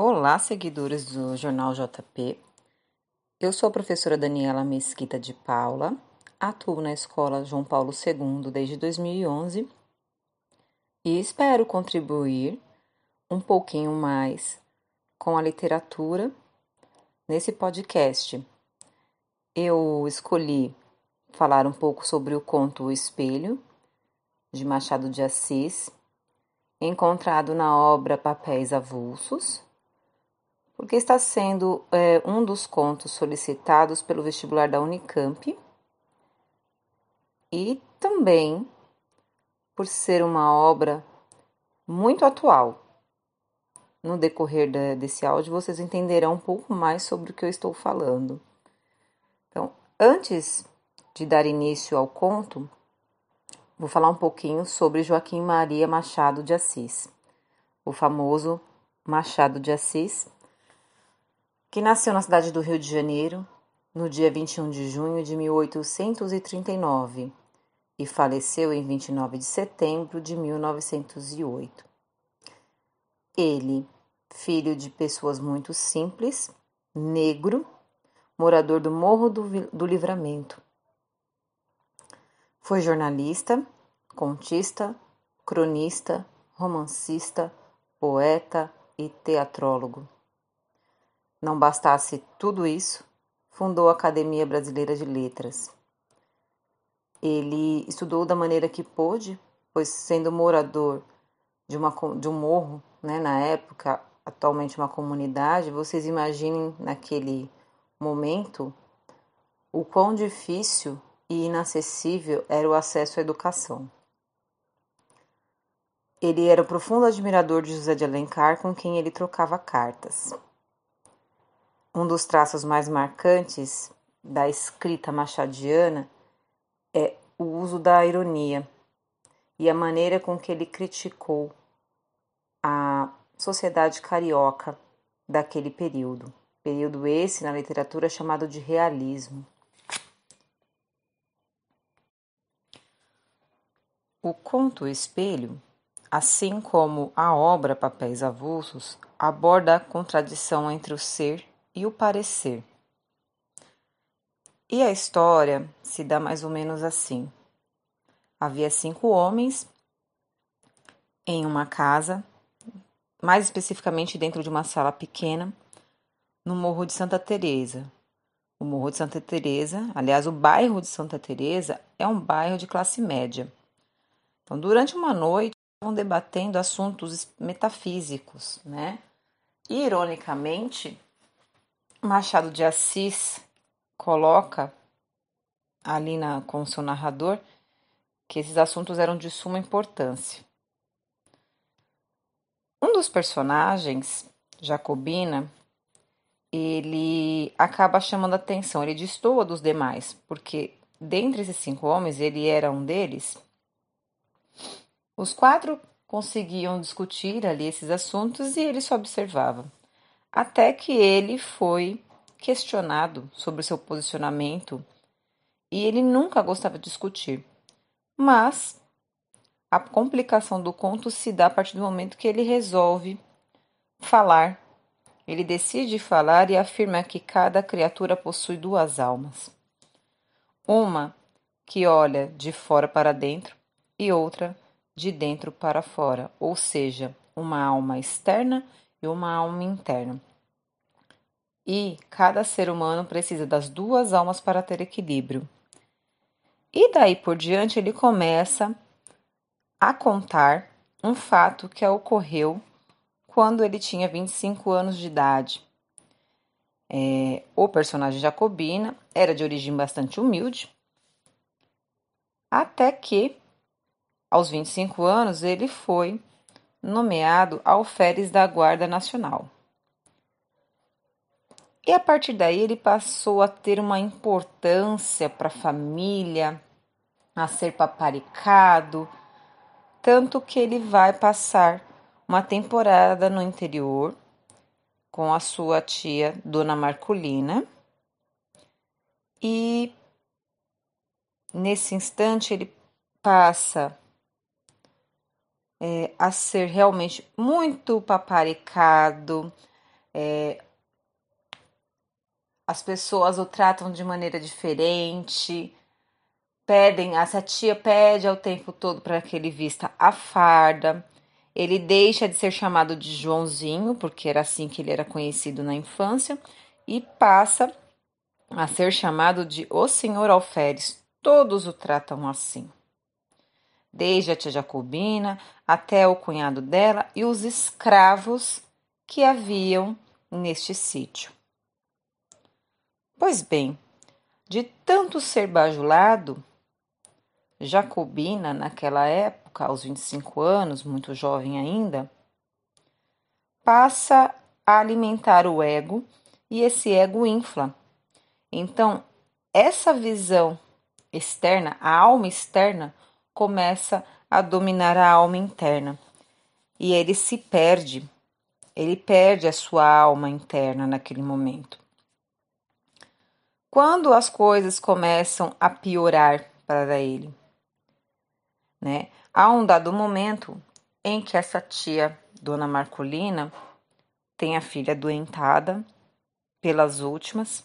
Olá, seguidores do Jornal JP. Eu sou a professora Daniela Mesquita de Paula, atuo na Escola João Paulo II desde 2011 e espero contribuir um pouquinho mais com a literatura nesse podcast. Eu escolhi falar um pouco sobre o conto O Espelho, de Machado de Assis, encontrado na obra Papéis Avulsos porque está sendo é, um dos contos solicitados pelo vestibular da Unicamp e também por ser uma obra muito atual. No decorrer de, desse áudio, vocês entenderão um pouco mais sobre o que eu estou falando. Então, antes de dar início ao conto, vou falar um pouquinho sobre Joaquim Maria Machado de Assis, o famoso Machado de Assis que nasceu na cidade do Rio de Janeiro no dia 21 de junho de 1839 e faleceu em 29 de setembro de 1908. Ele, filho de pessoas muito simples, negro, morador do Morro do, do Livramento. Foi jornalista, contista, cronista, romancista, poeta e teatrólogo. Não bastasse tudo isso, fundou a Academia Brasileira de Letras. Ele estudou da maneira que pôde, pois sendo morador de, uma, de um morro, né, na época, atualmente uma comunidade, vocês imaginem naquele momento o quão difícil e inacessível era o acesso à educação. Ele era profundo admirador de José de Alencar, com quem ele trocava cartas. Um dos traços mais marcantes da escrita machadiana é o uso da ironia e a maneira com que ele criticou a sociedade carioca daquele período. Período esse na literatura chamado de realismo. O conto Espelho, assim como a obra Papéis Avulsos, aborda a contradição entre o ser e o parecer. E a história se dá mais ou menos assim. Havia cinco homens em uma casa, mais especificamente dentro de uma sala pequena, no Morro de Santa Teresa. O Morro de Santa Teresa, aliás, o bairro de Santa Teresa é um bairro de classe média. Então, durante uma noite, estavam debatendo assuntos metafísicos, né? E, ironicamente, Machado de Assis coloca ali na, com seu narrador que esses assuntos eram de suma importância. Um dos personagens, Jacobina, ele acaba chamando atenção, ele destoa dos demais, porque dentre esses cinco homens, ele era um deles. Os quatro conseguiam discutir ali esses assuntos e ele só observava até que ele foi questionado sobre o seu posicionamento e ele nunca gostava de discutir. Mas a complicação do conto se dá a partir do momento que ele resolve falar. Ele decide falar e afirma que cada criatura possui duas almas. Uma que olha de fora para dentro e outra de dentro para fora, ou seja, uma alma externa e uma alma interna. E cada ser humano precisa das duas almas para ter equilíbrio. E daí por diante ele começa a contar um fato que ocorreu quando ele tinha 25 anos de idade. É, o personagem Jacobina era de origem bastante humilde, até que, aos 25 anos, ele foi nomeado alferes da Guarda Nacional. E a partir daí ele passou a ter uma importância para a família, a ser paparicado, tanto que ele vai passar uma temporada no interior com a sua tia Dona Marculina. E nesse instante ele passa é, a ser realmente muito paparicado, É, as pessoas o tratam de maneira diferente, pedem, essa tia pede ao tempo todo para que ele vista a farda. Ele deixa de ser chamado de Joãozinho, porque era assim que ele era conhecido na infância, e passa a ser chamado de o senhor alferes. Todos o tratam assim. Desde a tia Jacobina até o cunhado dela e os escravos que haviam neste sítio. Pois bem, de tanto ser bajulado, Jacobina, naquela época, aos 25 anos, muito jovem ainda, passa a alimentar o ego e esse ego infla. Então, essa visão externa, a alma externa, começa a dominar a alma interna e ele se perde, ele perde a sua alma interna naquele momento. Quando as coisas começam a piorar para ele, né? Há um dado momento em que essa tia, Dona Marcolina, tem a filha doentada pelas últimas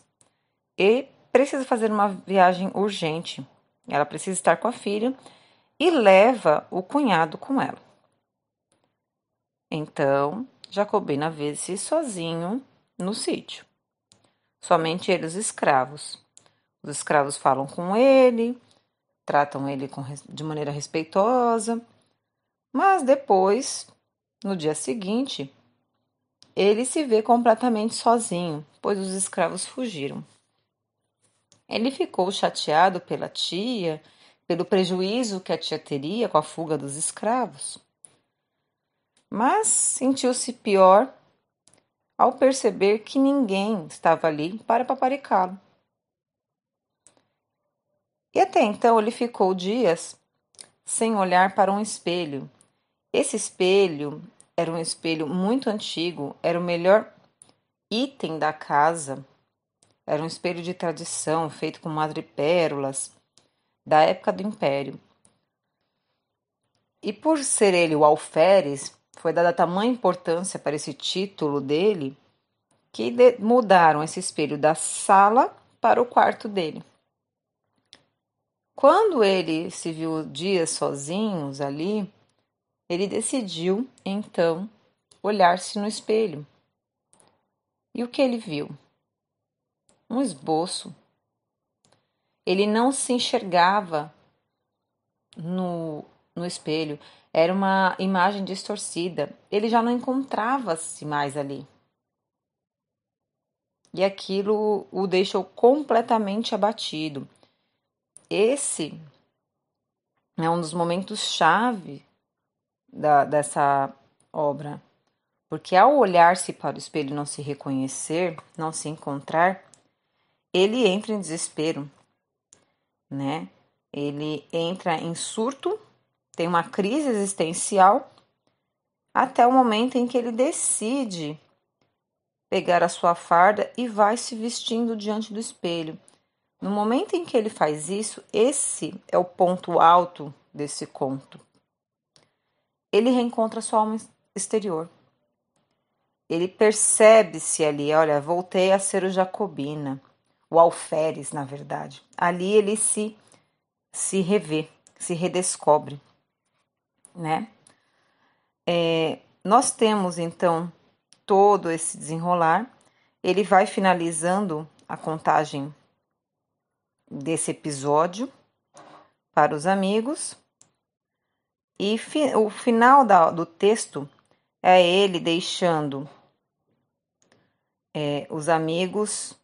e precisa fazer uma viagem urgente. Ela precisa estar com a filha e leva o cunhado com ela. Então, Jacobina vê-se sozinho no sítio somente ele os escravos. Os escravos falam com ele, tratam ele com, de maneira respeitosa, mas depois, no dia seguinte, ele se vê completamente sozinho, pois os escravos fugiram. Ele ficou chateado pela tia, pelo prejuízo que a tia teria com a fuga dos escravos. Mas sentiu-se pior ao perceber que ninguém estava ali para paparicá-lo. E até então ele ficou dias sem olhar para um espelho. Esse espelho era um espelho muito antigo, era o melhor item da casa. Era um espelho de tradição, feito com madrepérolas, da época do Império. E por ser ele o alferes, foi dada tamanha importância para esse título dele que de mudaram esse espelho da sala para o quarto dele. Quando ele se viu dias sozinhos ali, ele decidiu então olhar-se no espelho. E o que ele viu? Um esboço. Ele não se enxergava no, no espelho, era uma imagem distorcida. Ele já não encontrava-se mais ali. E aquilo o deixou completamente abatido. Esse é um dos momentos chave da, dessa obra, porque ao olhar-se para o espelho e não se reconhecer, não se encontrar, ele entra em desespero, né? Ele entra em surto tem uma crise existencial até o momento em que ele decide pegar a sua farda e vai se vestindo diante do espelho. No momento em que ele faz isso, esse é o ponto alto desse conto. Ele reencontra sua alma exterior. Ele percebe-se ali, olha, voltei a ser o Jacobina, o alferes, na verdade. Ali ele se se revê, se redescobre né? É, nós temos então todo esse desenrolar. Ele vai finalizando a contagem desse episódio para os amigos. E fi, o final da, do texto é ele deixando é, os amigos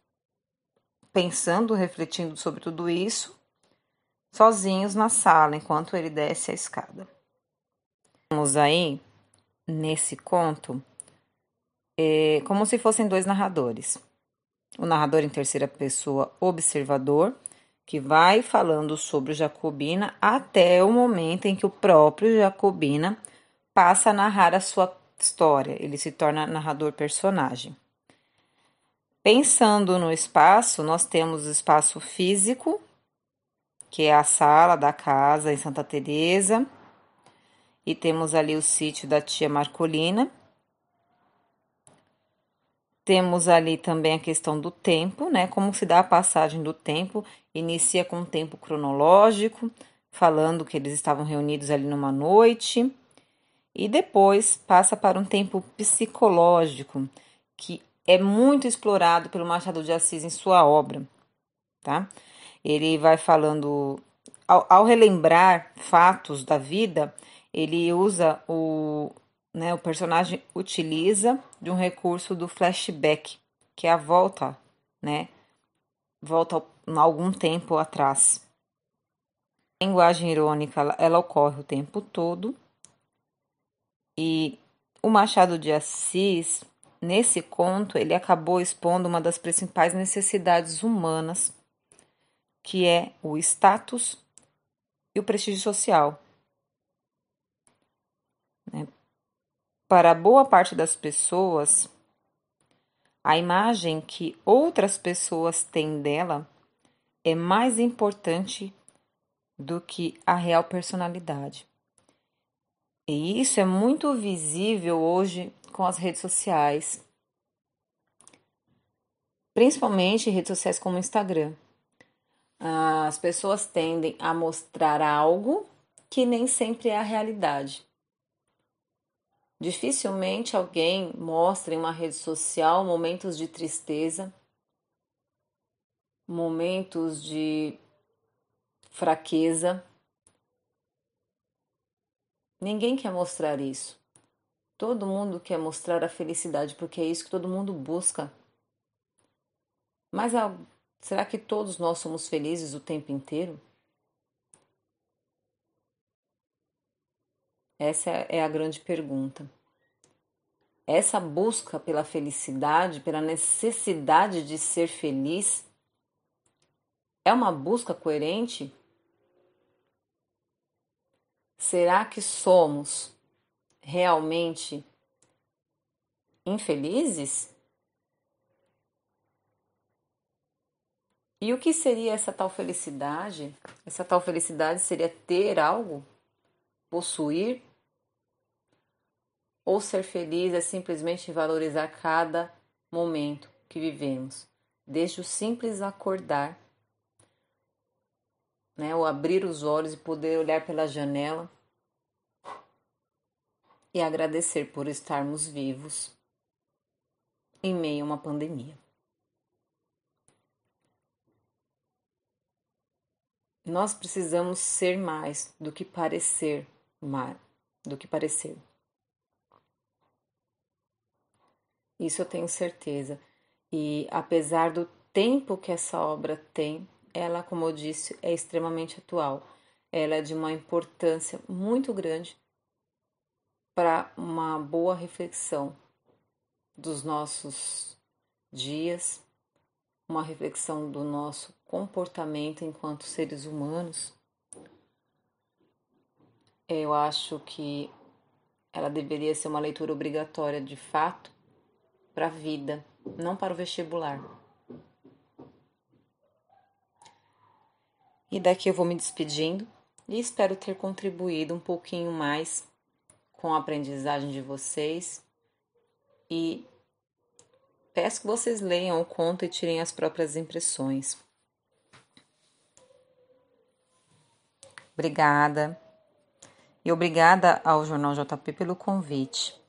pensando, refletindo sobre tudo isso, sozinhos na sala, enquanto ele desce a escada. Temos aí, nesse conto, é, como se fossem dois narradores. O narrador em terceira pessoa, observador, que vai falando sobre o Jacobina até o momento em que o próprio Jacobina passa a narrar a sua história, ele se torna narrador personagem. Pensando no espaço, nós temos o espaço físico, que é a sala da casa em Santa Teresa, e temos ali o sítio da tia Marcolina. Temos ali também a questão do tempo, né? Como se dá a passagem do tempo. Inicia com um tempo cronológico, falando que eles estavam reunidos ali numa noite, e depois passa para um tempo psicológico, que é muito explorado pelo Machado de Assis em sua obra, tá? Ele vai falando, ao, ao relembrar fatos da vida, ele usa o, né, o personagem utiliza de um recurso do flashback, que é a volta, né? Volta algum tempo atrás. A linguagem irônica, ela, ela ocorre o tempo todo. E o Machado de Assis, nesse conto, ele acabou expondo uma das principais necessidades humanas, que é o status e o prestígio social. Né? Para boa parte das pessoas, a imagem que outras pessoas têm dela é mais importante do que a real personalidade. E isso é muito visível hoje com as redes sociais, principalmente redes sociais como o Instagram. As pessoas tendem a mostrar algo que nem sempre é a realidade. Dificilmente alguém mostra em uma rede social momentos de tristeza, momentos de fraqueza. Ninguém quer mostrar isso. Todo mundo quer mostrar a felicidade porque é isso que todo mundo busca. Mas será que todos nós somos felizes o tempo inteiro? Essa é a grande pergunta. Essa busca pela felicidade, pela necessidade de ser feliz, é uma busca coerente? Será que somos realmente infelizes? E o que seria essa tal felicidade? Essa tal felicidade seria ter algo, possuir ou ser feliz é simplesmente valorizar cada momento que vivemos, desde o simples acordar, né, o abrir os olhos e poder olhar pela janela e agradecer por estarmos vivos em meio a uma pandemia. Nós precisamos ser mais do que parecer, mais do que parecer. Isso eu tenho certeza. E apesar do tempo que essa obra tem, ela, como eu disse, é extremamente atual. Ela é de uma importância muito grande para uma boa reflexão dos nossos dias, uma reflexão do nosso comportamento enquanto seres humanos. Eu acho que ela deveria ser uma leitura obrigatória de fato para a vida, não para o vestibular. E daqui eu vou me despedindo e espero ter contribuído um pouquinho mais com a aprendizagem de vocês e peço que vocês leiam o conto e tirem as próprias impressões. Obrigada. E obrigada ao Jornal JP pelo convite.